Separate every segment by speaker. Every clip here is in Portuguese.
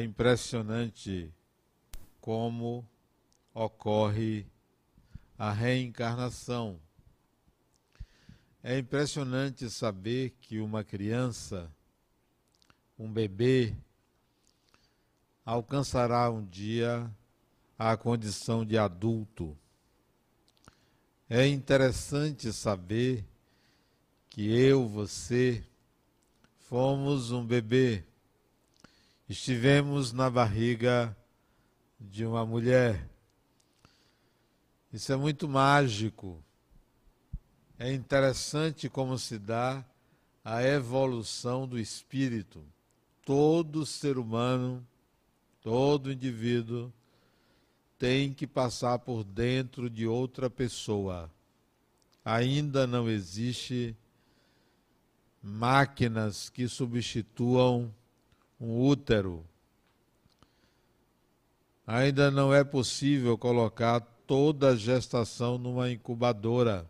Speaker 1: É impressionante como ocorre a reencarnação. É impressionante saber que uma criança, um bebê, alcançará um dia a condição de adulto. É interessante saber que eu, você, fomos um bebê estivemos na barriga de uma mulher. Isso é muito mágico. É interessante como se dá a evolução do espírito. Todo ser humano, todo indivíduo tem que passar por dentro de outra pessoa. Ainda não existe máquinas que substituam um útero. Ainda não é possível colocar toda a gestação numa incubadora.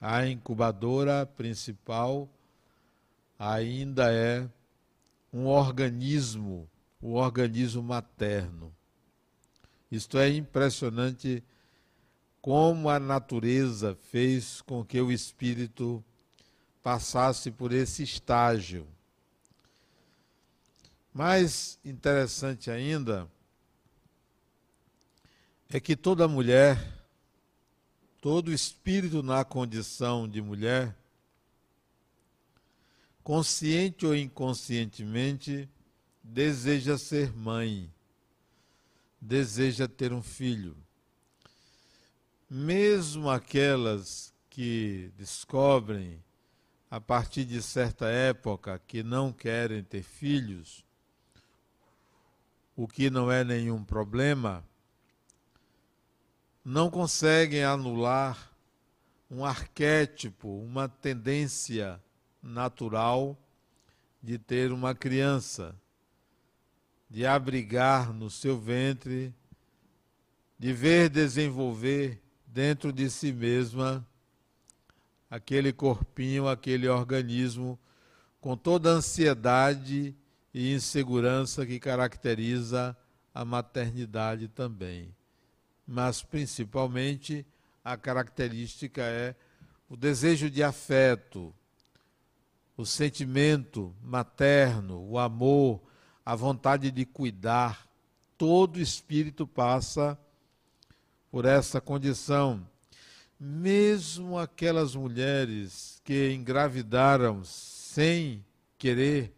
Speaker 1: A incubadora principal ainda é um organismo, o organismo materno. Isto é impressionante como a natureza fez com que o espírito passasse por esse estágio. Mais interessante ainda é que toda mulher, todo espírito na condição de mulher, consciente ou inconscientemente, deseja ser mãe, deseja ter um filho. Mesmo aquelas que descobrem a partir de certa época que não querem ter filhos, o que não é nenhum problema, não conseguem anular um arquétipo, uma tendência natural de ter uma criança, de abrigar no seu ventre, de ver desenvolver dentro de si mesma aquele corpinho, aquele organismo, com toda a ansiedade e insegurança que caracteriza a maternidade também. Mas, principalmente, a característica é o desejo de afeto, o sentimento materno, o amor, a vontade de cuidar. Todo espírito passa por essa condição. Mesmo aquelas mulheres que engravidaram sem querer,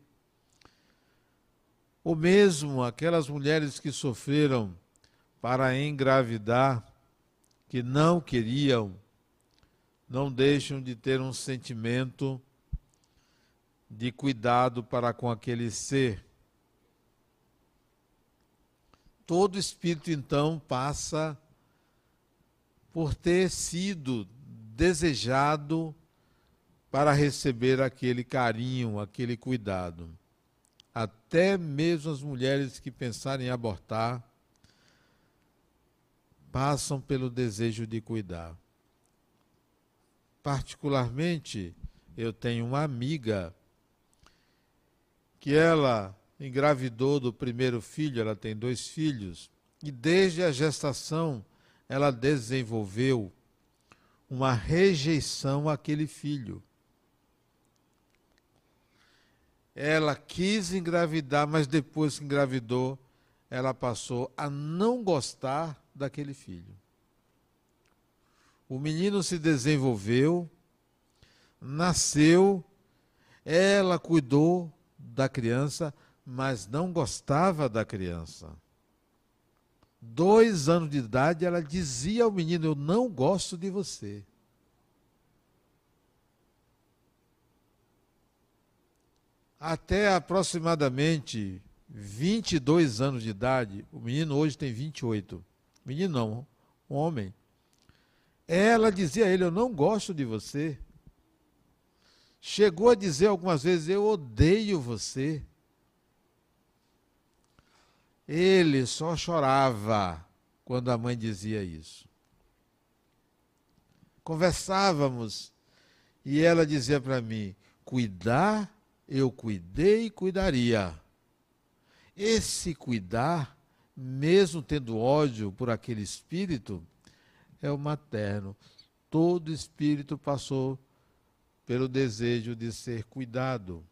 Speaker 1: ou mesmo aquelas mulheres que sofreram para engravidar, que não queriam, não deixam de ter um sentimento de cuidado para com aquele ser. Todo espírito, então, passa por ter sido desejado para receber aquele carinho, aquele cuidado até mesmo as mulheres que pensarem em abortar passam pelo desejo de cuidar. Particularmente, eu tenho uma amiga que ela engravidou do primeiro filho, ela tem dois filhos, e desde a gestação ela desenvolveu uma rejeição àquele filho. Ela quis engravidar, mas depois que engravidou, ela passou a não gostar daquele filho. O menino se desenvolveu, nasceu, ela cuidou da criança, mas não gostava da criança. Dois anos de idade, ela dizia ao menino: Eu não gosto de você. Até aproximadamente 22 anos de idade, o menino hoje tem 28. Menino não, um homem. Ela dizia a ele: Eu não gosto de você. Chegou a dizer algumas vezes: Eu odeio você. Ele só chorava quando a mãe dizia isso. Conversávamos e ela dizia para mim: Cuidar eu cuidei e cuidaria. Esse cuidar, mesmo tendo ódio por aquele espírito, é o materno. Todo espírito passou pelo desejo de ser cuidado.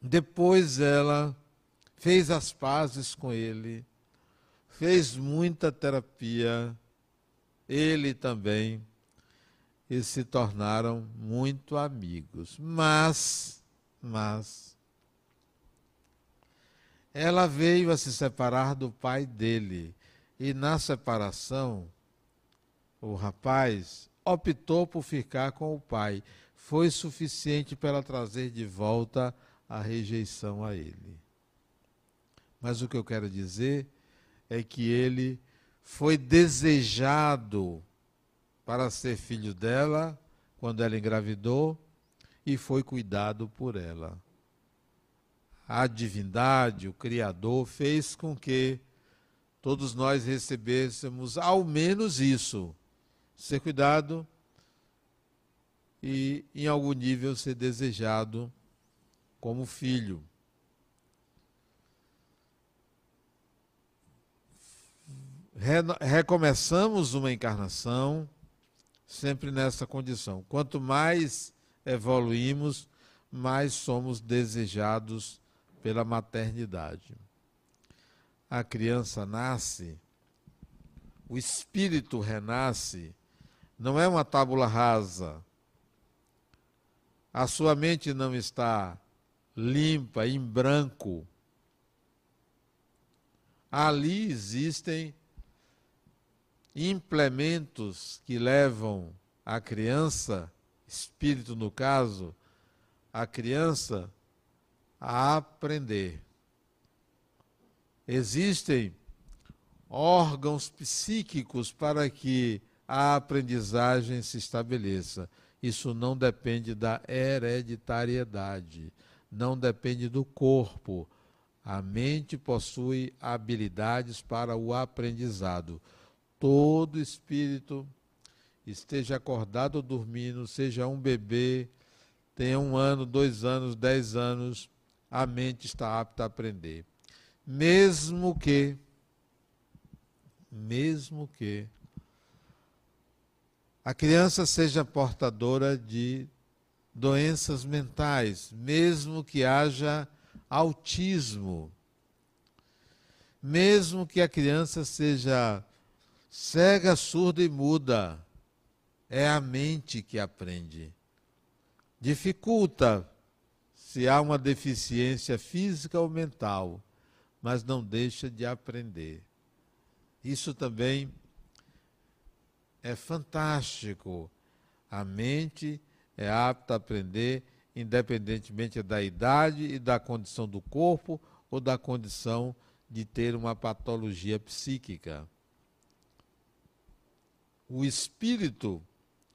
Speaker 1: Depois ela fez as pazes com ele, fez muita terapia, ele também, e se tornaram muito amigos. Mas, mas, ela veio a se separar do pai dele, e na separação, o rapaz optou por ficar com o pai. Foi suficiente para trazer de volta a rejeição a ele. Mas o que eu quero dizer é que ele foi desejado para ser filho dela quando ela engravidou e foi cuidado por ela. A divindade, o Criador, fez com que todos nós recebêssemos ao menos isso: ser cuidado e, em algum nível, ser desejado como filho. recomeçamos uma encarnação sempre nessa condição. Quanto mais evoluímos, mais somos desejados pela maternidade. A criança nasce, o espírito renasce, não é uma tábula rasa. A sua mente não está limpa, em branco. Ali existem implementos que levam a criança, espírito no caso, a criança a aprender. Existem órgãos psíquicos para que a aprendizagem se estabeleça. Isso não depende da hereditariedade, não depende do corpo. A mente possui habilidades para o aprendizado todo espírito, esteja acordado ou dormindo, seja um bebê, tenha um ano, dois anos, dez anos, a mente está apta a aprender. Mesmo que, mesmo que a criança seja portadora de doenças mentais, mesmo que haja autismo, mesmo que a criança seja Cega, surda e muda. É a mente que aprende. Dificulta se há uma deficiência física ou mental, mas não deixa de aprender. Isso também é fantástico. A mente é apta a aprender independentemente da idade e da condição do corpo ou da condição de ter uma patologia psíquica o espírito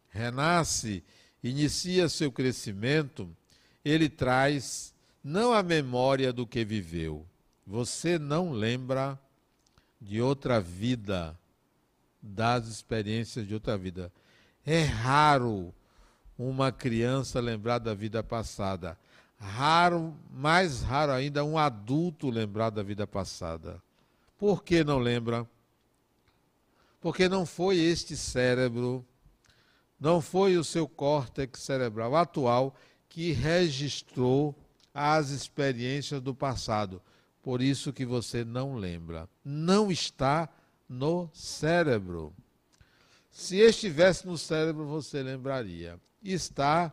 Speaker 1: renasce, inicia seu crescimento, ele traz não a memória do que viveu. Você não lembra de outra vida, das experiências de outra vida. É raro uma criança lembrar da vida passada. Raro, mais raro ainda, um adulto lembrar da vida passada. Por que não lembra? Porque não foi este cérebro, não foi o seu córtex cerebral atual que registrou as experiências do passado. Por isso que você não lembra. Não está no cérebro. Se estivesse no cérebro, você lembraria. Está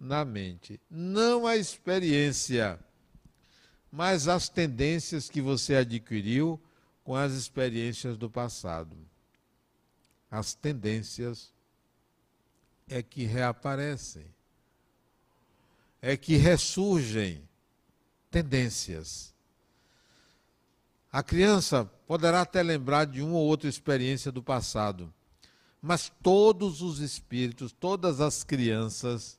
Speaker 1: na mente. Não a experiência, mas as tendências que você adquiriu com as experiências do passado as tendências é que reaparecem, é que ressurgem tendências. A criança poderá até lembrar de uma ou outra experiência do passado, mas todos os espíritos, todas as crianças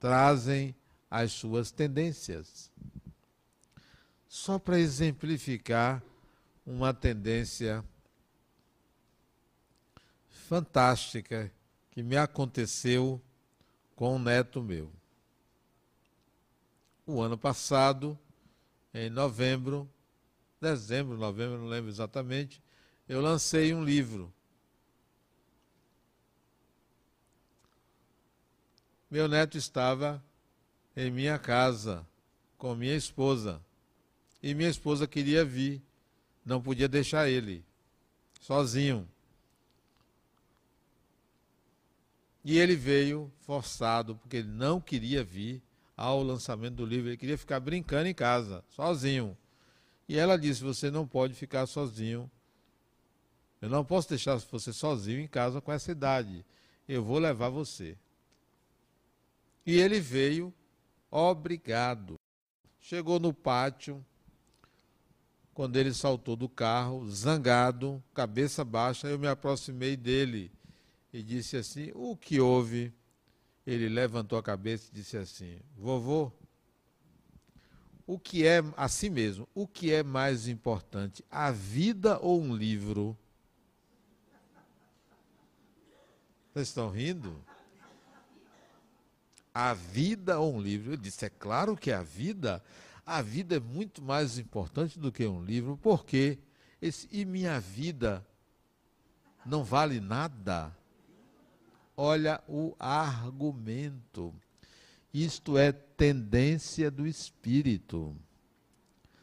Speaker 1: trazem as suas tendências. Só para exemplificar uma tendência fantástica que me aconteceu com um neto meu. O ano passado, em novembro, dezembro, novembro, não lembro exatamente, eu lancei um livro. Meu neto estava em minha casa com minha esposa. E minha esposa queria vir, não podia deixar ele sozinho. E ele veio forçado, porque ele não queria vir ao lançamento do livro, ele queria ficar brincando em casa, sozinho. E ela disse: Você não pode ficar sozinho. Eu não posso deixar você sozinho em casa com essa idade. Eu vou levar você. E ele veio obrigado. Chegou no pátio, quando ele saltou do carro, zangado, cabeça baixa, eu me aproximei dele e disse assim: O que houve? Ele levantou a cabeça e disse assim: Vovô, o que é, assim mesmo, o que é mais importante, a vida ou um livro? Vocês estão rindo? A vida ou um livro? Eu disse: É claro que a vida. A vida é muito mais importante do que um livro, porque esse, e minha vida não vale nada. Olha o argumento. Isto é tendência do espírito.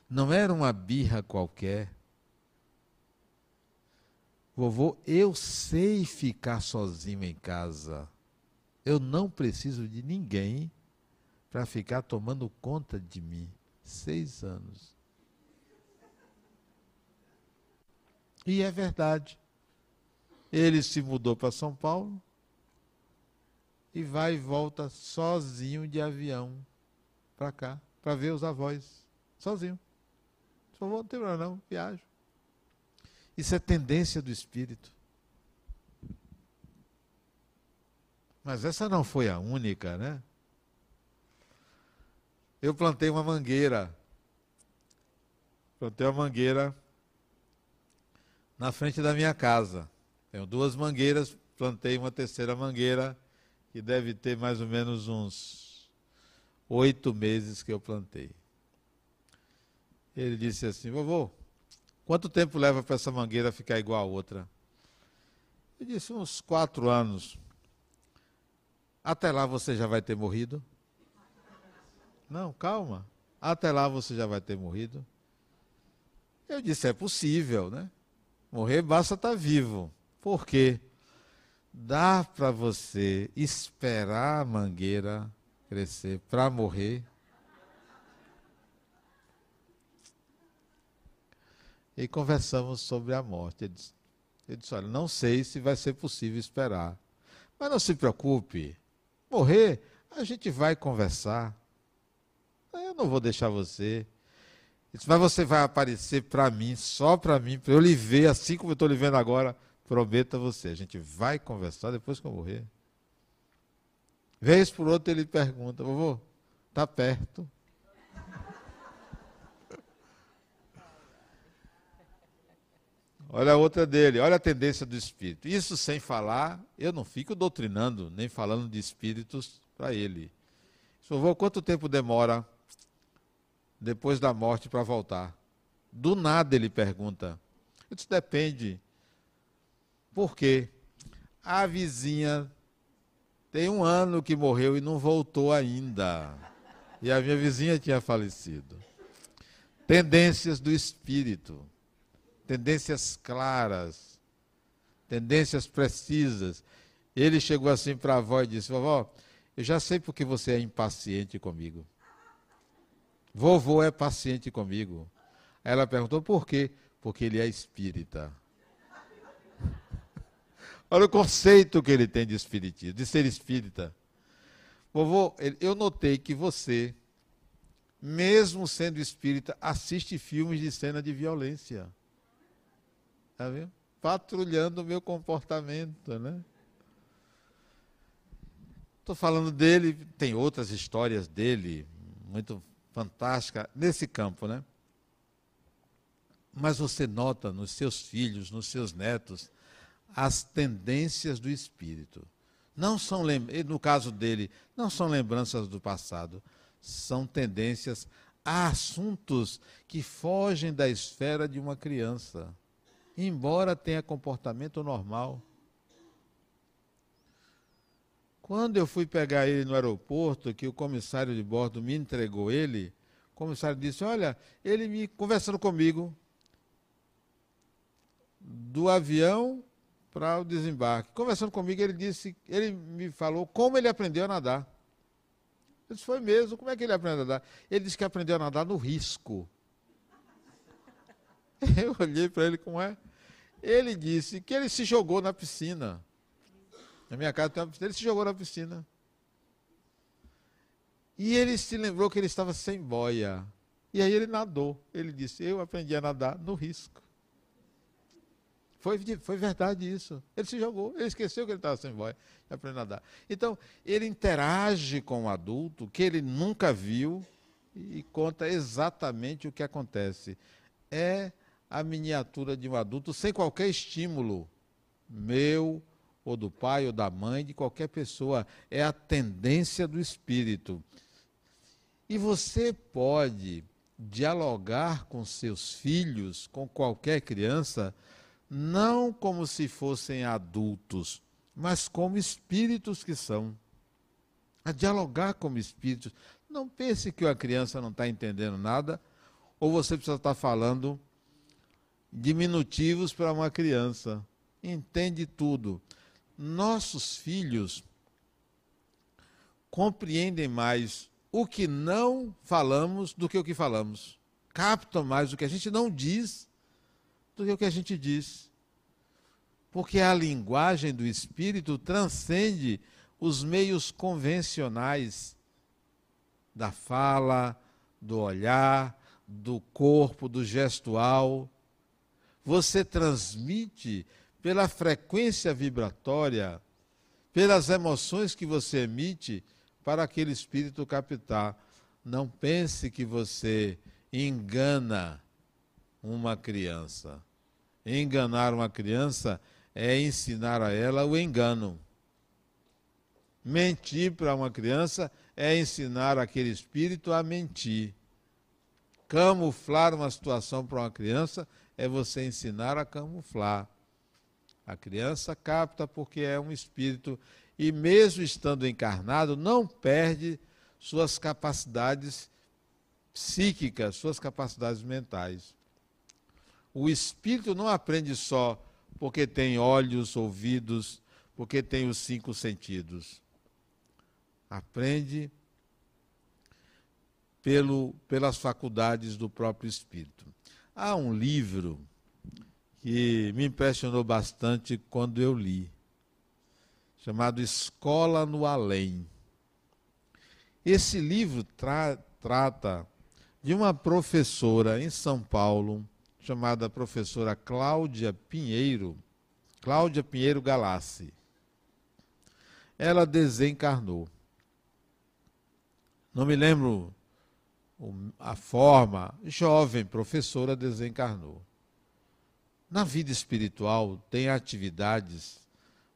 Speaker 1: Não era uma birra qualquer. Vovô, eu sei ficar sozinho em casa. Eu não preciso de ninguém para ficar tomando conta de mim. Seis anos. E é verdade. Ele se mudou para São Paulo, e vai e volta sozinho de avião para cá, para ver os avós, sozinho. Só vou, não tem problema não, viajo. Isso é tendência do espírito. Mas essa não foi a única, né? Eu plantei uma mangueira. Plantei uma mangueira na frente da minha casa. Tenho duas mangueiras, plantei uma terceira mangueira que deve ter mais ou menos uns oito meses que eu plantei. Ele disse assim: Vovô, quanto tempo leva para essa mangueira ficar igual a outra? Eu disse: Uns quatro anos. Até lá você já vai ter morrido? Não, calma. Até lá você já vai ter morrido. Eu disse: É possível, né? Morrer basta estar vivo. Por quê? Dá para você esperar a mangueira crescer para morrer? E conversamos sobre a morte. Ele disse, ele disse: Olha, não sei se vai ser possível esperar. Mas não se preocupe. Morrer, a gente vai conversar. Eu não vou deixar você. Disse, mas você vai aparecer para mim, só para mim, para eu lhe ver assim como eu estou lhe vendo agora Prometo a você, a gente vai conversar depois que eu morrer. Vez por outra ele pergunta, vovô, está perto? Olha a outra dele, olha a tendência do espírito. Isso sem falar, eu não fico doutrinando, nem falando de espíritos para ele. Vovô, quanto tempo demora depois da morte para voltar? Do nada ele pergunta. Isso depende porque a vizinha tem um ano que morreu e não voltou ainda. E a minha vizinha tinha falecido. Tendências do espírito, tendências claras, tendências precisas. Ele chegou assim para a avó e disse: Vovó, eu já sei porque você é impaciente comigo. Vovô é paciente comigo. Ela perguntou por quê? Porque ele é espírita. Olha o conceito que ele tem de espiritismo, de ser espírita. Vovô, eu notei que você, mesmo sendo espírita, assiste filmes de cena de violência. Está vendo? Patrulhando o meu comportamento, né? Estou falando dele, tem outras histórias dele, muito fantásticas, nesse campo, né? Mas você nota nos seus filhos, nos seus netos, as tendências do espírito. Não são, no caso dele, não são lembranças do passado, são tendências há assuntos que fogem da esfera de uma criança, embora tenha comportamento normal. Quando eu fui pegar ele no aeroporto, que o comissário de bordo me entregou ele, o comissário disse: Olha, ele me conversando comigo do avião para o desembarque. Conversando comigo, ele disse, ele me falou como ele aprendeu a nadar. Eu disse, foi mesmo, como é que ele aprendeu a nadar? Ele disse que aprendeu a nadar no risco. Eu olhei para ele como é. Ele disse que ele se jogou na piscina. Na minha casa tem uma piscina. Ele se jogou na piscina. E ele se lembrou que ele estava sem boia. E aí ele nadou. Ele disse: Eu aprendi a nadar no risco. Foi, foi verdade isso. Ele se jogou, ele esqueceu que ele estava sem boia e aprendeu a nadar. Então, ele interage com o adulto que ele nunca viu e conta exatamente o que acontece. É a miniatura de um adulto sem qualquer estímulo meu ou do pai ou da mãe, de qualquer pessoa. É a tendência do espírito. E você pode dialogar com seus filhos, com qualquer criança, não como se fossem adultos, mas como espíritos que são. A dialogar como espíritos. Não pense que a criança não está entendendo nada, ou você precisa estar falando diminutivos para uma criança. Entende tudo nossos filhos compreendem mais o que não falamos do que o que falamos. Captam mais o que a gente não diz do que o que a gente diz. Porque a linguagem do espírito transcende os meios convencionais da fala, do olhar, do corpo, do gestual. Você transmite pela frequência vibratória, pelas emoções que você emite para aquele espírito captar. Não pense que você engana uma criança. Enganar uma criança é ensinar a ela o engano. Mentir para uma criança é ensinar aquele espírito a mentir. Camuflar uma situação para uma criança é você ensinar a camuflar. A criança capta porque é um espírito e, mesmo estando encarnado, não perde suas capacidades psíquicas, suas capacidades mentais. O espírito não aprende só porque tem olhos, ouvidos, porque tem os cinco sentidos. Aprende pelo, pelas faculdades do próprio espírito. Há um livro que me impressionou bastante quando eu li, chamado Escola no Além. Esse livro tra trata de uma professora em São Paulo, chamada professora Cláudia Pinheiro, Cláudia Pinheiro Galassi. Ela desencarnou. Não me lembro a forma, jovem professora desencarnou. Na vida espiritual, tem atividades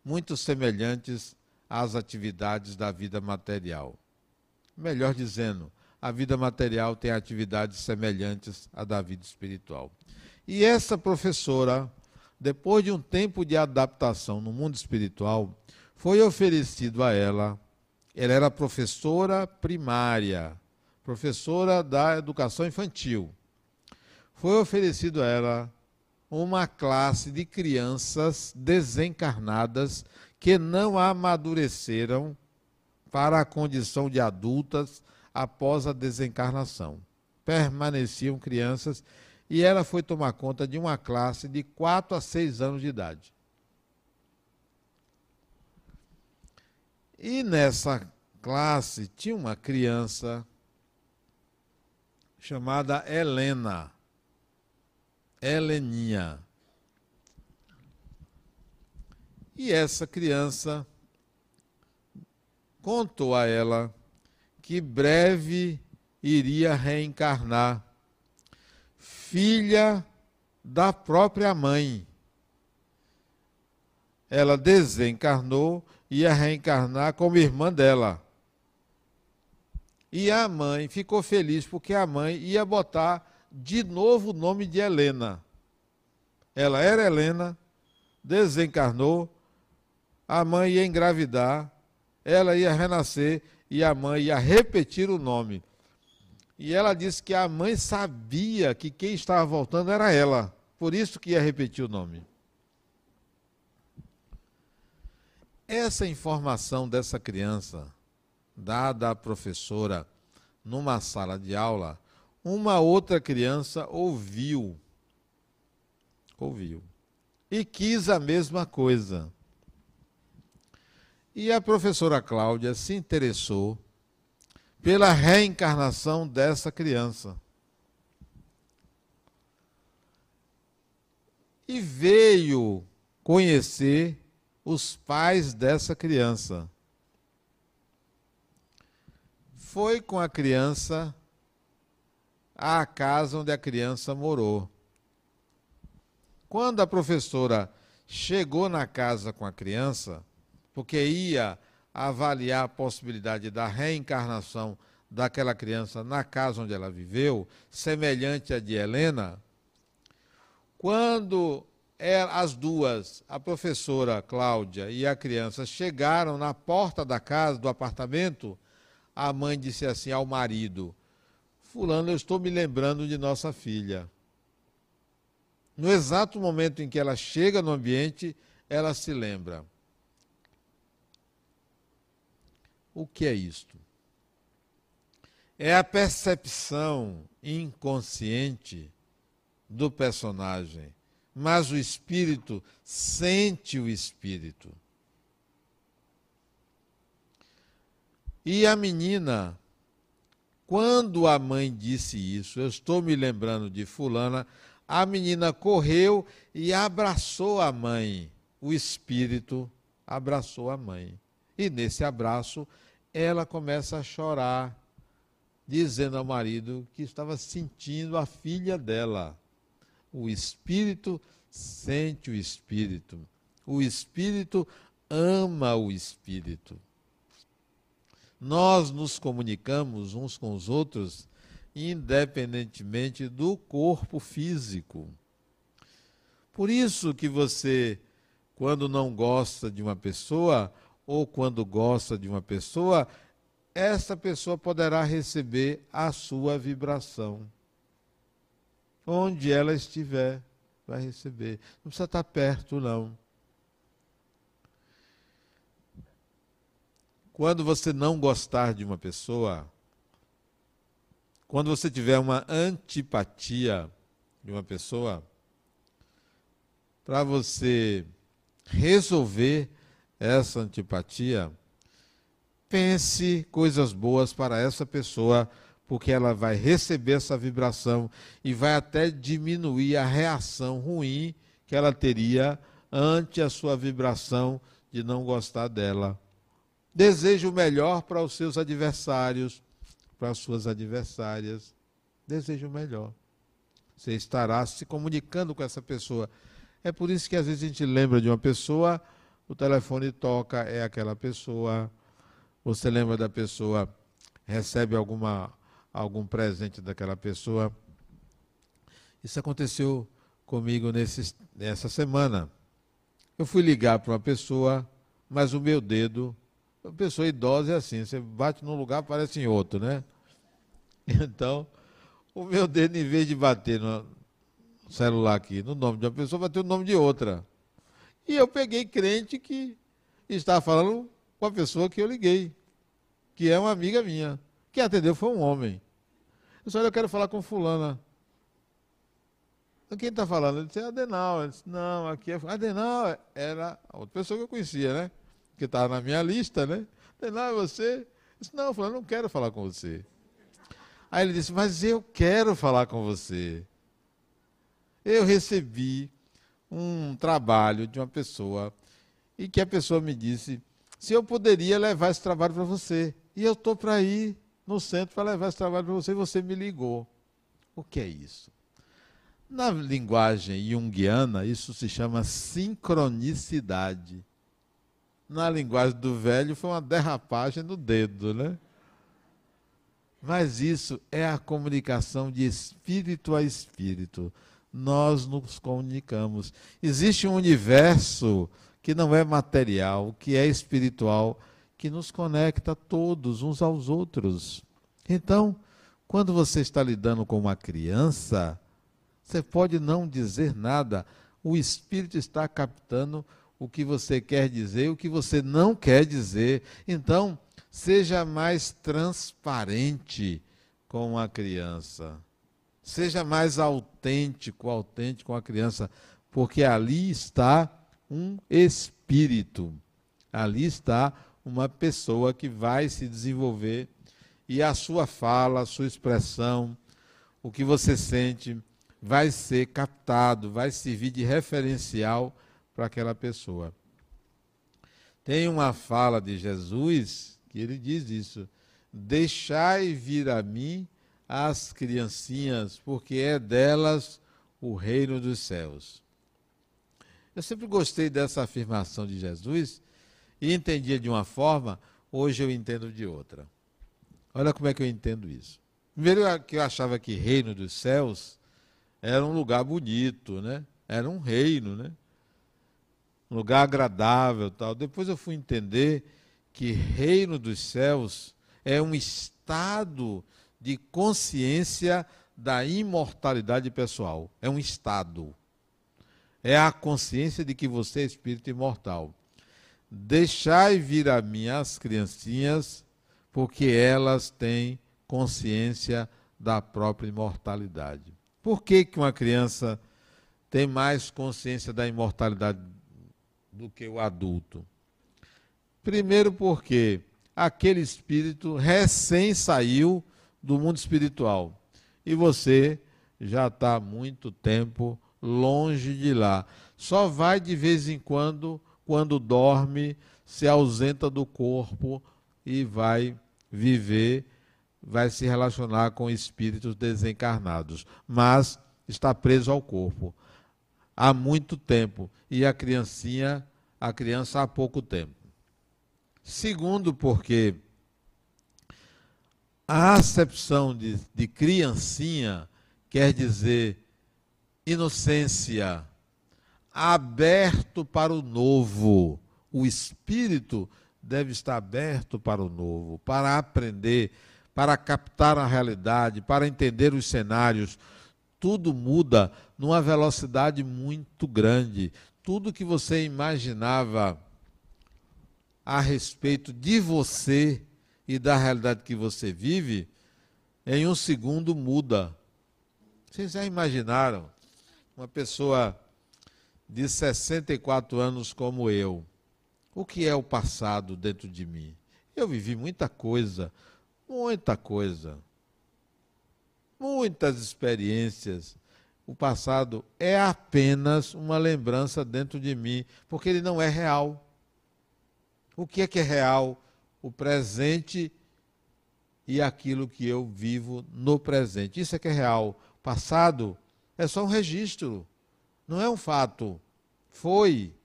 Speaker 1: muito semelhantes às atividades da vida material. Melhor dizendo, a vida material tem atividades semelhantes à da vida espiritual. E essa professora, depois de um tempo de adaptação no mundo espiritual, foi oferecido a ela, ela era professora primária, professora da educação infantil. Foi oferecido a ela uma classe de crianças desencarnadas que não amadureceram para a condição de adultas após a desencarnação. Permaneciam crianças e ela foi tomar conta de uma classe de 4 a 6 anos de idade. E nessa classe tinha uma criança chamada Helena. Heleninha. E essa criança contou a ela que breve iria reencarnar, filha da própria mãe. Ela desencarnou e ia reencarnar como irmã dela. E a mãe ficou feliz porque a mãe ia botar de novo o nome de Helena. Ela era Helena, desencarnou, a mãe ia engravidar, ela ia renascer e a mãe ia repetir o nome. E ela disse que a mãe sabia que quem estava voltando era ela, por isso que ia repetir o nome. Essa informação dessa criança, dada à professora numa sala de aula, uma outra criança ouviu. Ouviu. E quis a mesma coisa. E a professora Cláudia se interessou pela reencarnação dessa criança. E veio conhecer os pais dessa criança. Foi com a criança à casa onde a criança morou. Quando a professora chegou na casa com a criança, porque ia avaliar a possibilidade da reencarnação daquela criança na casa onde ela viveu, semelhante à de Helena, quando as duas, a professora Cláudia e a criança, chegaram na porta da casa, do apartamento, a mãe disse assim ao marido: Fulano, eu estou me lembrando de nossa filha. No exato momento em que ela chega no ambiente, ela se lembra. O que é isto? É a percepção inconsciente do personagem mas o espírito sente o espírito. E a menina, quando a mãe disse isso, eu estou me lembrando de Fulana, a menina correu e abraçou a mãe. O espírito abraçou a mãe. E nesse abraço, ela começa a chorar, dizendo ao marido que estava sentindo a filha dela. O espírito sente o espírito. O espírito ama o espírito. Nós nos comunicamos uns com os outros independentemente do corpo físico. Por isso que você, quando não gosta de uma pessoa, ou quando gosta de uma pessoa, essa pessoa poderá receber a sua vibração. Onde ela estiver, vai receber. Não precisa estar perto, não. Quando você não gostar de uma pessoa, quando você tiver uma antipatia de uma pessoa, para você resolver essa antipatia, pense coisas boas para essa pessoa porque ela vai receber essa vibração e vai até diminuir a reação ruim que ela teria ante a sua vibração de não gostar dela. Deseje o melhor para os seus adversários, para as suas adversárias. Deseje o melhor. Você estará se comunicando com essa pessoa. É por isso que às vezes a gente lembra de uma pessoa, o telefone toca, é aquela pessoa. Você lembra da pessoa, recebe alguma algum presente daquela pessoa. Isso aconteceu comigo nesse, nessa semana. Eu fui ligar para uma pessoa, mas o meu dedo, uma pessoa idosa é assim, você bate num lugar, aparece em outro, né? Então, o meu dedo, em vez de bater no celular aqui, no nome de uma pessoa, bateu no nome de outra. E eu peguei crente que estava falando com a pessoa que eu liguei, que é uma amiga minha. Quem atendeu foi um homem. Eu disse, olha, eu quero falar com fulana. Quem está falando? Ele disse, é Adenal. Ele disse, não, aqui é... Adenal era outra pessoa que eu conhecia, né? Que estava na minha lista, né? Adenal, é você? Eu disse, não, eu não quero falar com você. Aí ele disse, mas eu quero falar com você. Eu recebi um trabalho de uma pessoa e que a pessoa me disse se eu poderia levar esse trabalho para você. E eu estou para ir no centro para levar esse trabalho para você e você me ligou. O que é isso? Na linguagem junguiana, isso se chama sincronicidade. Na linguagem do velho, foi uma derrapagem no dedo, né? Mas isso é a comunicação de espírito a espírito. Nós nos comunicamos. Existe um universo que não é material, que é espiritual, que nos conecta todos uns aos outros. Então, quando você está lidando com uma criança, você pode não dizer nada, o espírito está captando o que você quer dizer, o que você não quer dizer. Então, seja mais transparente com a criança. Seja mais autêntico, autêntico com a criança, porque ali está um espírito. Ali está uma pessoa que vai se desenvolver e a sua fala, a sua expressão, o que você sente, vai ser captado, vai servir de referencial para aquela pessoa. Tem uma fala de Jesus que ele diz isso: Deixai vir a mim as criancinhas, porque é delas o reino dos céus. Eu sempre gostei dessa afirmação de Jesus e entendia de uma forma, hoje eu entendo de outra. Olha como é que eu entendo isso. Primeiro que eu achava que reino dos céus era um lugar bonito, né? Era um reino, né? Um lugar agradável, tal. Depois eu fui entender que reino dos céus é um estado de consciência da imortalidade pessoal. É um estado. É a consciência de que você é espírito imortal. Deixai vir a mim as criancinhas, porque elas têm consciência da própria imortalidade. Por que, que uma criança tem mais consciência da imortalidade do que o adulto? Primeiro, porque aquele espírito recém saiu do mundo espiritual e você já está há muito tempo longe de lá. Só vai de vez em quando quando dorme, se ausenta do corpo e vai viver, vai se relacionar com espíritos desencarnados, mas está preso ao corpo há muito tempo e a criancinha, a criança há pouco tempo. Segundo, porque a acepção de, de criancinha quer dizer inocência, aberto para o novo. O espírito deve estar aberto para o novo, para aprender, para captar a realidade, para entender os cenários. Tudo muda numa velocidade muito grande. Tudo que você imaginava a respeito de você e da realidade que você vive, em um segundo muda. Vocês já imaginaram uma pessoa de 64 anos como eu, o que é o passado dentro de mim? Eu vivi muita coisa, muita coisa, muitas experiências. O passado é apenas uma lembrança dentro de mim, porque ele não é real. O que é que é real? O presente e aquilo que eu vivo no presente. Isso é que é real. Passado é só um registro, não é um fato. Foi.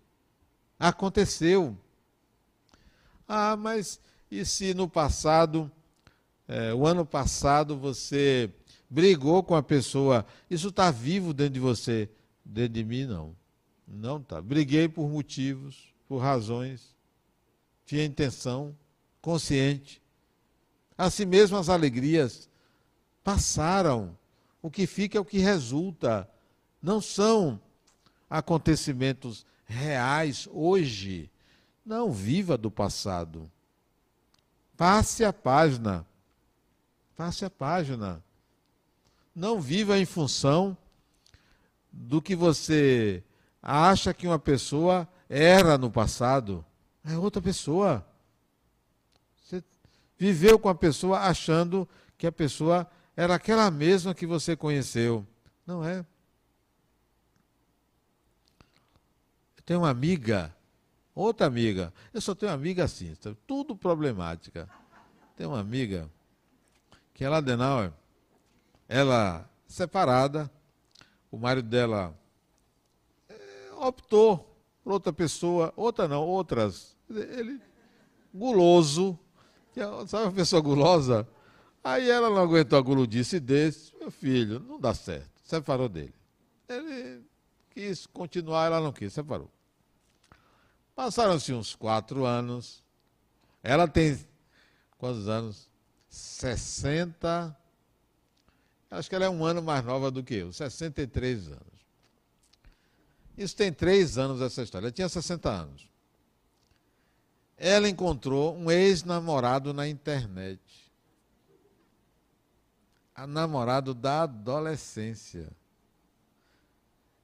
Speaker 1: Aconteceu. Ah, mas e se no passado, é, o ano passado, você brigou com a pessoa, isso está vivo dentro de você? Dentro de mim, não. Não está. Briguei por motivos, por razões, tinha intenção, consciente. Assim mesmo as alegrias passaram. O que fica é o que resulta. Não são acontecimentos reais hoje. Não viva do passado. Passe a página. Passe a página. Não viva em função do que você acha que uma pessoa era no passado. É outra pessoa. Viveu com a pessoa achando que a pessoa era aquela mesma que você conheceu. Não é. tenho uma amiga, outra amiga. Eu só tenho uma amiga assim, tudo problemática. Tem uma amiga que é Adenauer, ela separada, o marido dela é, optou por outra pessoa, outra não, outras. Ele guloso, é, sabe uma pessoa gulosa? Aí ela não aguentou a guludice desse, meu filho, não dá certo, separou dele. Ele quis continuar, ela não quis, separou. Passaram-se uns quatro anos. Ela tem quantos anos? 60. Acho que ela é um ano mais nova do que eu, 63 anos. Isso tem três anos essa história. Ela tinha 60 anos. Ela encontrou um ex-namorado na internet. A namorado da adolescência.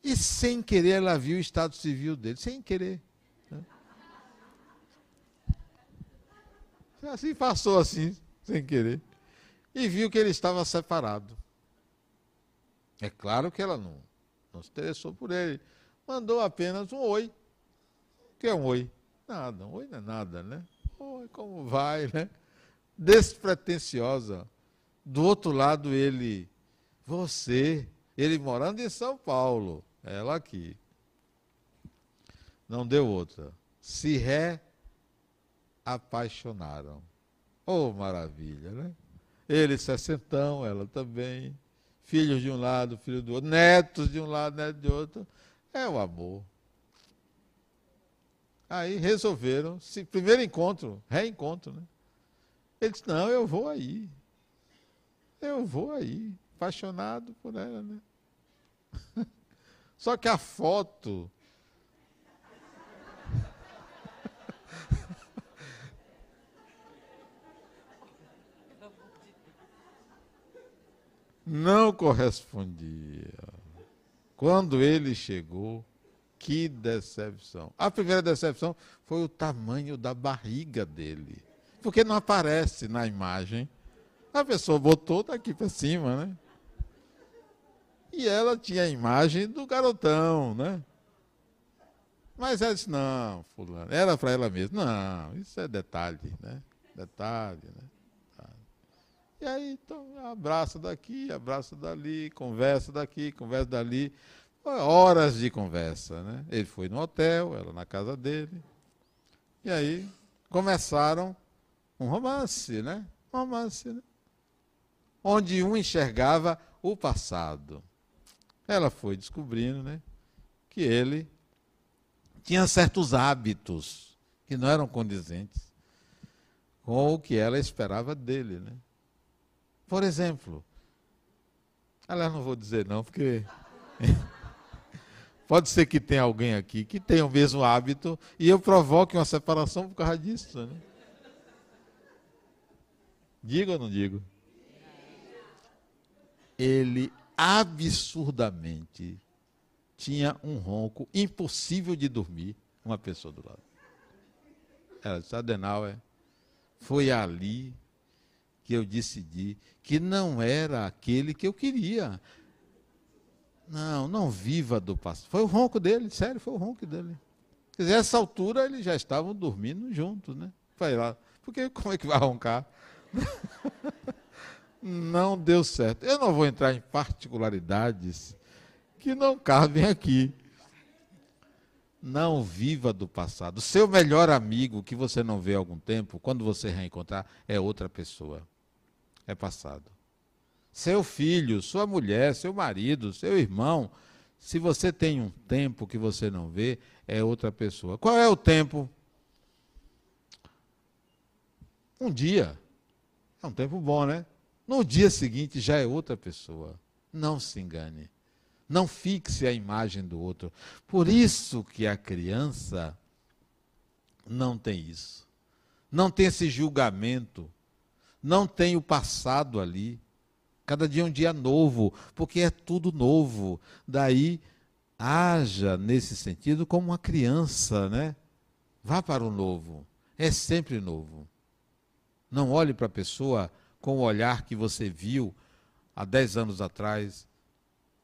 Speaker 1: E sem querer ela viu o estado civil dele, sem querer. Assim passou assim, sem querer. E viu que ele estava separado. É claro que ela não, não se interessou por ele. Mandou apenas um oi. O que é um oi? Nada, oi não é nada, né? Oi, como vai, né? Despretensiosa. Do outro lado, ele, você, ele morando em São Paulo, ela aqui. Não deu outra. Se ré apaixonaram. Oh, maravilha, né? Ele sessentão, ela também. Filhos de um lado, filho do outro, netos de um lado, netos de outro. É o amor. Aí resolveram, se, primeiro encontro, reencontro, né? Ele disse, não, eu vou aí. Eu vou aí, apaixonado por ela, né? Só que a foto não correspondia. Quando ele chegou, que decepção. A primeira decepção foi o tamanho da barriga dele. Porque não aparece na imagem. A pessoa botou daqui para cima, né? E ela tinha a imagem do garotão, né? Mas ela disse, não, fulano, era para ela mesma. Não, isso é detalhe, né? Detalhe, né? E aí, então, abraça daqui, abraça dali, conversa daqui, conversa dali. Horas de conversa, né? Ele foi no hotel, ela na casa dele. E aí, começaram um romance, né? Um romance, né? Onde um enxergava o passado. Ela foi descobrindo, né? Que ele tinha certos hábitos que não eram condizentes com o que ela esperava dele, né? Por exemplo, aliás, não vou dizer não, porque pode ser que tenha alguém aqui que tenha o mesmo hábito e eu provoque uma separação por causa disso. Né? Digo ou não digo? Ele absurdamente tinha um ronco impossível de dormir, uma pessoa do lado. Ela disse, Adenauer, foi ali que eu decidi que não era aquele que eu queria. Não, não viva do passado. Foi o ronco dele, sério, foi o ronco dele. Quer dizer, essa altura eles já estavam dormindo juntos, né? Vai lá. Porque como é que vai roncar? não deu certo. Eu não vou entrar em particularidades que não cabem aqui. Não viva do passado. Seu melhor amigo que você não vê há algum tempo, quando você reencontrar, é outra pessoa é passado. Seu filho, sua mulher, seu marido, seu irmão, se você tem um tempo que você não vê, é outra pessoa. Qual é o tempo? Um dia. É um tempo bom, né? No dia seguinte já é outra pessoa. Não se engane. Não fixe a imagem do outro. Por isso que a criança não tem isso. Não tem esse julgamento não tem o passado ali. Cada dia é um dia novo, porque é tudo novo. Daí, haja nesse sentido como uma criança, né? Vá para o novo. É sempre novo. Não olhe para a pessoa com o olhar que você viu há 10 anos atrás,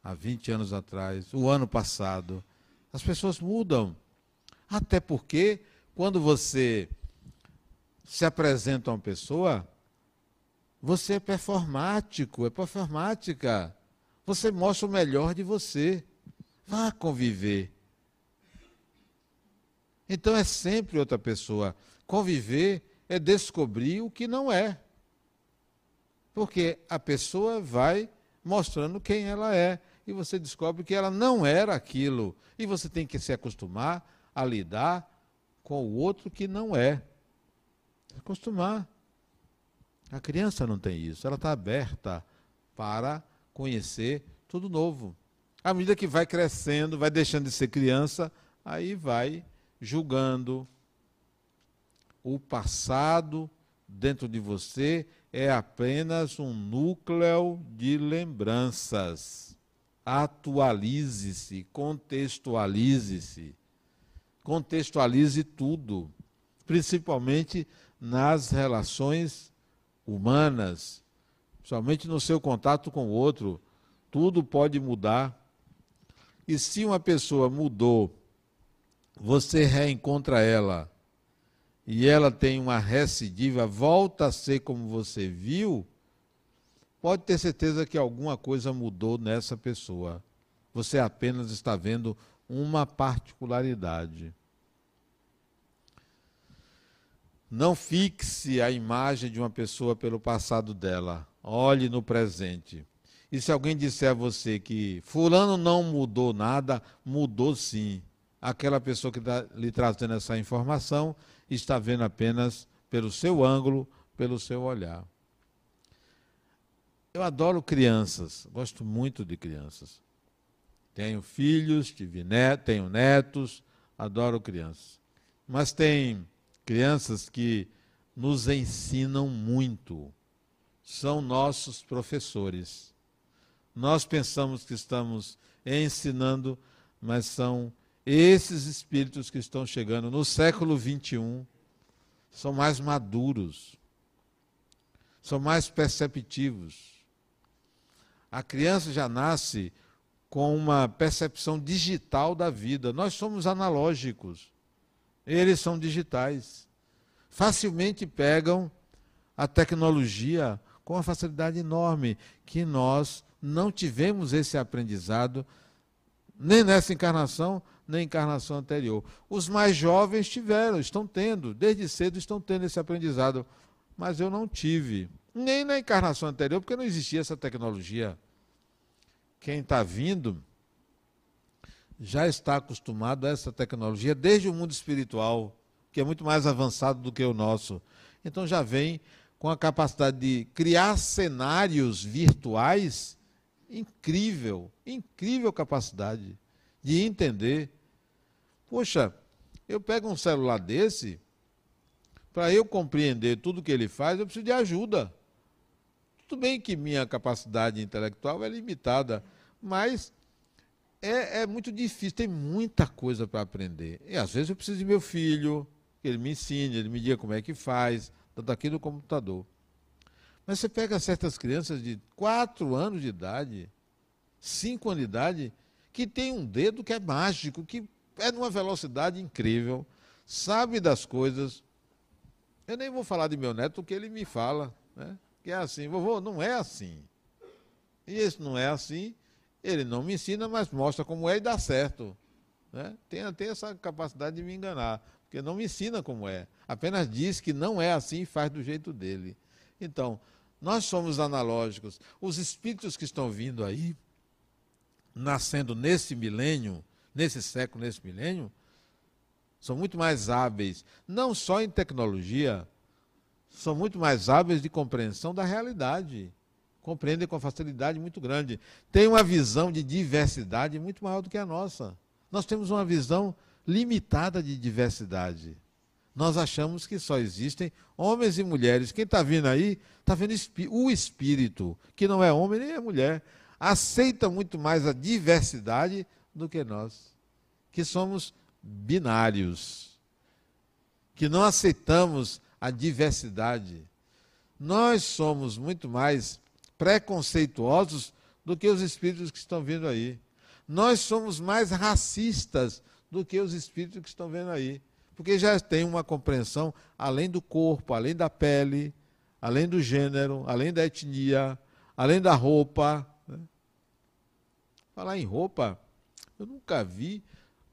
Speaker 1: há 20 anos atrás, o ano passado. As pessoas mudam. Até porque, quando você se apresenta a uma pessoa, você é performático, é performática. Você mostra o melhor de você. Vá conviver. Então é sempre outra pessoa. Conviver é descobrir o que não é. Porque a pessoa vai mostrando quem ela é e você descobre que ela não era aquilo. E você tem que se acostumar a lidar com o outro que não é. Acostumar. A criança não tem isso, ela está aberta para conhecer tudo novo. À medida que vai crescendo, vai deixando de ser criança, aí vai julgando. O passado dentro de você é apenas um núcleo de lembranças. Atualize-se, contextualize-se. Contextualize tudo, principalmente nas relações humanas, somente no seu contato com o outro. Tudo pode mudar. E se uma pessoa mudou, você reencontra ela e ela tem uma recidiva, volta a ser como você viu, pode ter certeza que alguma coisa mudou nessa pessoa. Você apenas está vendo uma particularidade. Não fixe a imagem de uma pessoa pelo passado dela. Olhe no presente. E se alguém disser a você que Fulano não mudou nada, mudou sim. Aquela pessoa que está lhe trazendo essa informação está vendo apenas pelo seu ângulo, pelo seu olhar. Eu adoro crianças, gosto muito de crianças. Tenho filhos, tive tenho netos, adoro crianças. Mas tem crianças que nos ensinam muito, são nossos professores. Nós pensamos que estamos ensinando, mas são esses espíritos que estão chegando no século 21 são mais maduros, são mais perceptivos. A criança já nasce com uma percepção digital da vida. Nós somos analógicos, eles são digitais. Facilmente pegam a tecnologia com uma facilidade enorme que nós não tivemos esse aprendizado nem nessa encarnação, na encarnação anterior. Os mais jovens tiveram, estão tendo, desde cedo estão tendo esse aprendizado, mas eu não tive, nem na encarnação anterior, porque não existia essa tecnologia. Quem está vindo já está acostumado a essa tecnologia desde o mundo espiritual, que é muito mais avançado do que o nosso. Então já vem com a capacidade de criar cenários virtuais incrível, incrível capacidade de entender Poxa, eu pego um celular desse, para eu compreender tudo que ele faz, eu preciso de ajuda. Tudo bem que minha capacidade intelectual é limitada, mas é, é muito difícil, tem muita coisa para aprender. E às vezes eu preciso de meu filho, que ele me ensine, ele me diga como é que faz, tanto aqui no computador. Mas você pega certas crianças de 4 anos de idade, 5 anos de idade, que tem um dedo que é mágico, que é numa velocidade incrível, sabe das coisas. Eu nem vou falar de meu neto porque ele me fala, né? Que é assim, vovô, não é assim. E esse não é assim, ele não me ensina, mas mostra como é e dá certo. Né? Tem, tem essa capacidade de me enganar, porque não me ensina como é. Apenas diz que não é assim e faz do jeito dele. Então, nós somos analógicos. Os espíritos que estão vindo aí, nascendo nesse milênio, nesse século, nesse milênio, são muito mais hábeis, não só em tecnologia, são muito mais hábeis de compreensão da realidade. Compreendem com facilidade muito grande. Tem uma visão de diversidade muito maior do que a nossa. Nós temos uma visão limitada de diversidade. Nós achamos que só existem homens e mulheres. Quem está vindo aí, está vendo o espírito, que não é homem nem é mulher. Aceita muito mais a diversidade do que nós, que somos binários, que não aceitamos a diversidade. Nós somos muito mais preconceituosos do que os espíritos que estão vindo aí. Nós somos mais racistas do que os espíritos que estão vendo aí. Porque já tem uma compreensão além do corpo, além da pele, além do gênero, além da etnia, além da roupa. Né? Falar em roupa, eu nunca vi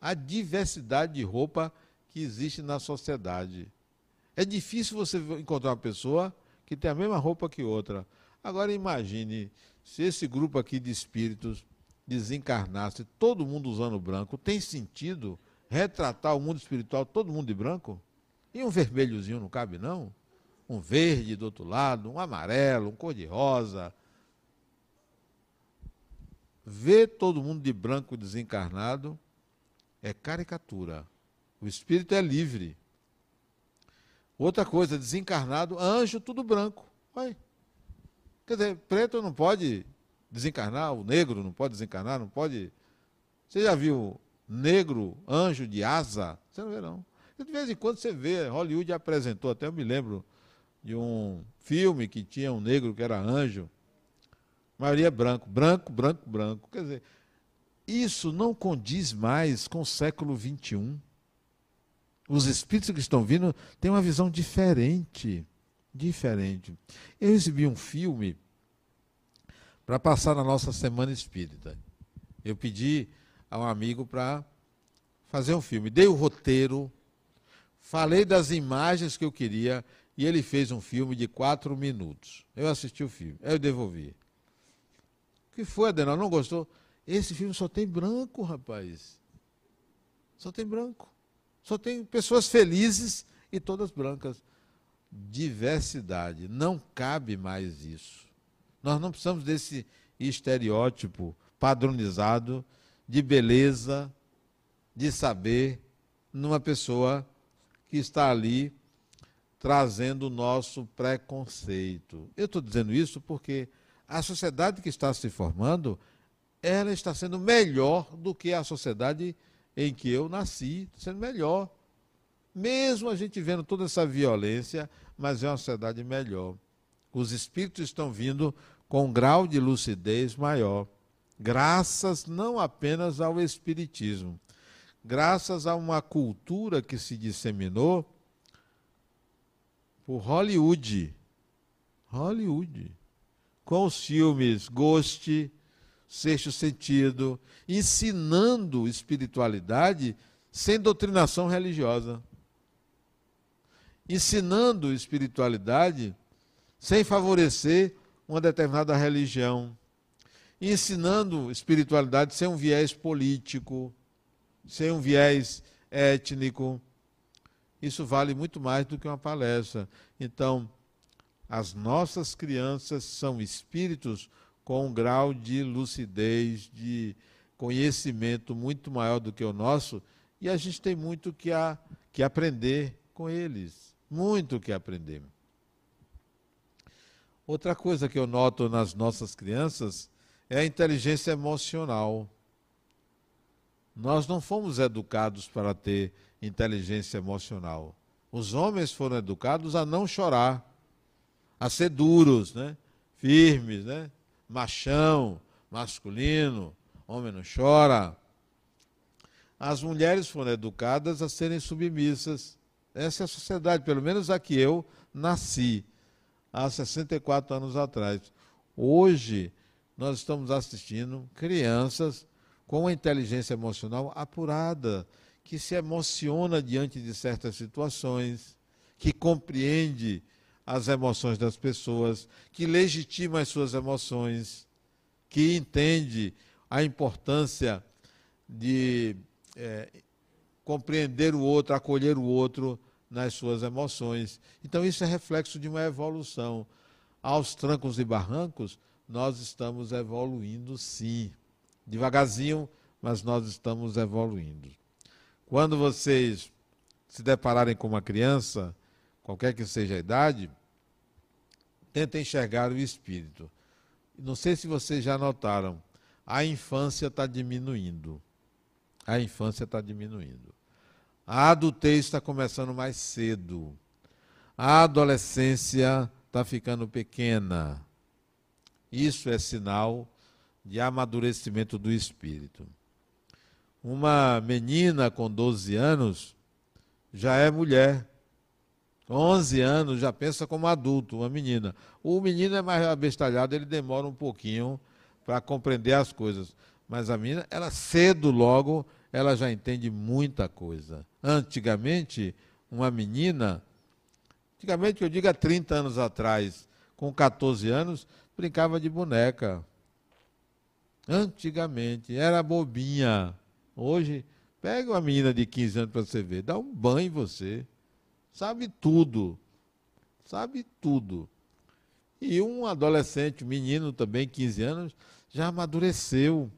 Speaker 1: a diversidade de roupa que existe na sociedade. É difícil você encontrar uma pessoa que tem a mesma roupa que outra. Agora imagine se esse grupo aqui de espíritos desencarnasse, todo mundo usando branco, tem sentido retratar o mundo espiritual todo mundo de branco? E um vermelhozinho não cabe, não? Um verde do outro lado, um amarelo, um cor-de-rosa. Ver todo mundo de branco desencarnado é caricatura. O espírito é livre. Outra coisa, desencarnado, anjo, tudo branco. Vai. Quer dizer, preto não pode desencarnar, o negro não pode desencarnar, não pode. Você já viu negro, anjo de asa? Você não vê, não. De vez em quando você vê, Hollywood apresentou, até eu me lembro de um filme que tinha um negro que era anjo. A maioria é branco, branco, branco, branco. Quer dizer, isso não condiz mais com o século XXI. Os espíritos que estão vindo têm uma visão diferente. Diferente. Eu exibi um filme para passar na nossa semana espírita. Eu pedi a um amigo para fazer um filme. Dei o roteiro, falei das imagens que eu queria e ele fez um filme de quatro minutos. Eu assisti o filme, eu devolvi. O que foi, Adenal? Não gostou? Esse filme só tem branco, rapaz. Só tem branco. Só tem pessoas felizes e todas brancas. Diversidade. Não cabe mais isso. Nós não precisamos desse estereótipo padronizado de beleza, de saber, numa pessoa que está ali trazendo o nosso preconceito. Eu estou dizendo isso porque a sociedade que está se formando, ela está sendo melhor do que a sociedade em que eu nasci, sendo melhor. Mesmo a gente vendo toda essa violência, mas é uma sociedade melhor. Os espíritos estão vindo com um grau de lucidez maior, graças não apenas ao espiritismo, graças a uma cultura que se disseminou por Hollywood. Hollywood. Com os filmes Ghost, sexto sentido, ensinando espiritualidade sem doutrinação religiosa. Ensinando espiritualidade sem favorecer uma determinada religião. Ensinando espiritualidade sem um viés político, sem um viés étnico. Isso vale muito mais do que uma palestra. Então, as nossas crianças são espíritos com um grau de lucidez, de conhecimento muito maior do que o nosso, e a gente tem muito que, a, que aprender com eles. Muito que aprender. Outra coisa que eu noto nas nossas crianças é a inteligência emocional. Nós não fomos educados para ter inteligência emocional. Os homens foram educados a não chorar, a ser duros, né? firmes, né? machão, masculino, homem não chora. As mulheres foram educadas a serem submissas. Essa é a sociedade, pelo menos a que eu nasci, há 64 anos atrás. Hoje, nós estamos assistindo crianças com uma inteligência emocional apurada, que se emociona diante de certas situações, que compreende as emoções das pessoas, que legitima as suas emoções, que entende a importância de é, compreender o outro, acolher o outro nas suas emoções. Então, isso é reflexo de uma evolução. Aos trancos e barrancos, nós estamos evoluindo sim. Devagarzinho, mas nós estamos evoluindo. Quando vocês se depararem com uma criança, qualquer que seja a idade, tenta enxergar o espírito. Não sei se vocês já notaram, a infância está diminuindo. A infância está diminuindo. A adultez está começando mais cedo. A adolescência está ficando pequena. Isso é sinal de amadurecimento do espírito. Uma menina com 12 anos já é mulher 11 anos já pensa como adulto, uma menina. O menino é mais abestalhado, ele demora um pouquinho para compreender as coisas. Mas a menina, ela cedo logo, ela já entende muita coisa. Antigamente, uma menina, antigamente eu digo há 30 anos atrás, com 14 anos, brincava de boneca. Antigamente, era bobinha. Hoje, pega uma menina de 15 anos para você ver, dá um banho em você. Sabe tudo. Sabe tudo. E um adolescente, menino também, 15 anos, já amadureceu.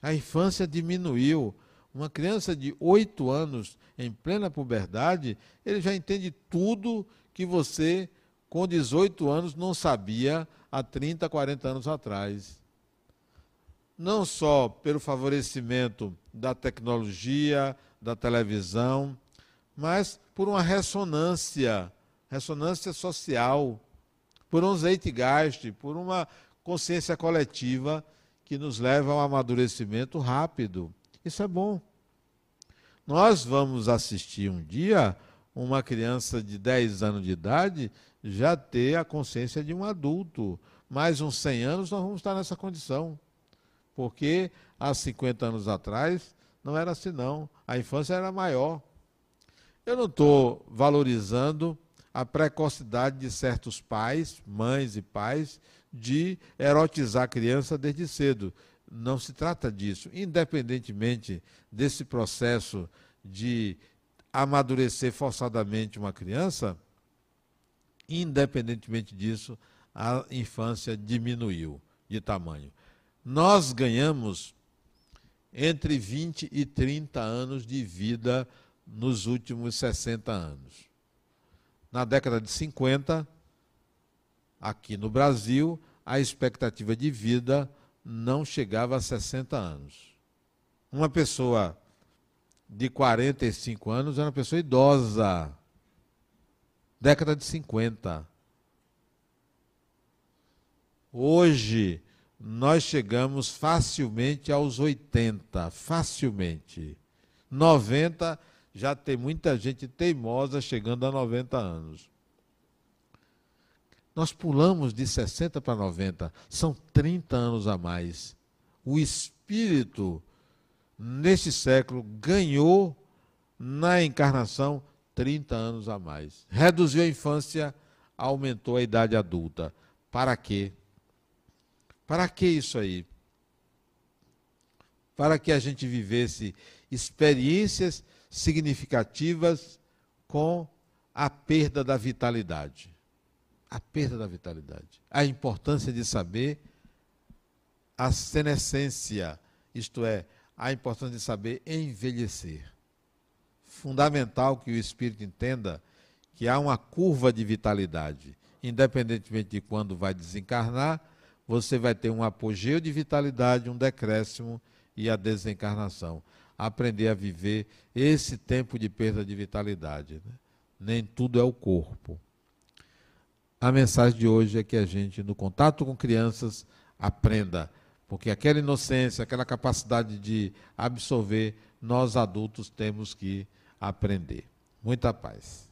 Speaker 1: A infância diminuiu. Uma criança de 8 anos, em plena puberdade, ele já entende tudo que você, com 18 anos, não sabia há 30, 40 anos atrás. Não só pelo favorecimento da tecnologia, da televisão, mas por uma ressonância, ressonância social, por um zeitgeist, por uma consciência coletiva que nos leva ao amadurecimento rápido. Isso é bom. Nós vamos assistir um dia uma criança de 10 anos de idade já ter a consciência de um adulto. Mais uns 100 anos nós vamos estar nessa condição. Porque há 50 anos atrás não era assim não. A infância era maior. Eu não estou valorizando a precocidade de certos pais, mães e pais, de erotizar a criança desde cedo. Não se trata disso. Independentemente desse processo de amadurecer forçadamente uma criança, independentemente disso, a infância diminuiu de tamanho. Nós ganhamos entre 20 e 30 anos de vida nos últimos 60 anos. Na década de 50, aqui no Brasil, a expectativa de vida não chegava a 60 anos. Uma pessoa de 45 anos era uma pessoa idosa. Década de 50. Hoje, nós chegamos facilmente aos 80, facilmente. 90 já tem muita gente teimosa chegando a 90 anos. Nós pulamos de 60 para 90, são 30 anos a mais. O espírito, neste século, ganhou na encarnação 30 anos a mais. Reduziu a infância, aumentou a idade adulta. Para quê? Para que isso aí? Para que a gente vivesse experiências significativas com a perda da vitalidade. A perda da vitalidade. A importância de saber a senescência, isto é, a importância de saber envelhecer. Fundamental que o espírito entenda que há uma curva de vitalidade. Independentemente de quando vai desencarnar, você vai ter um apogeu de vitalidade, um decréscimo e a desencarnação aprender a viver esse tempo de perda de vitalidade. Né? Nem tudo é o corpo. A mensagem de hoje é que a gente, no contato com crianças, aprenda, porque aquela inocência, aquela capacidade de absorver, nós adultos temos que aprender. Muita paz.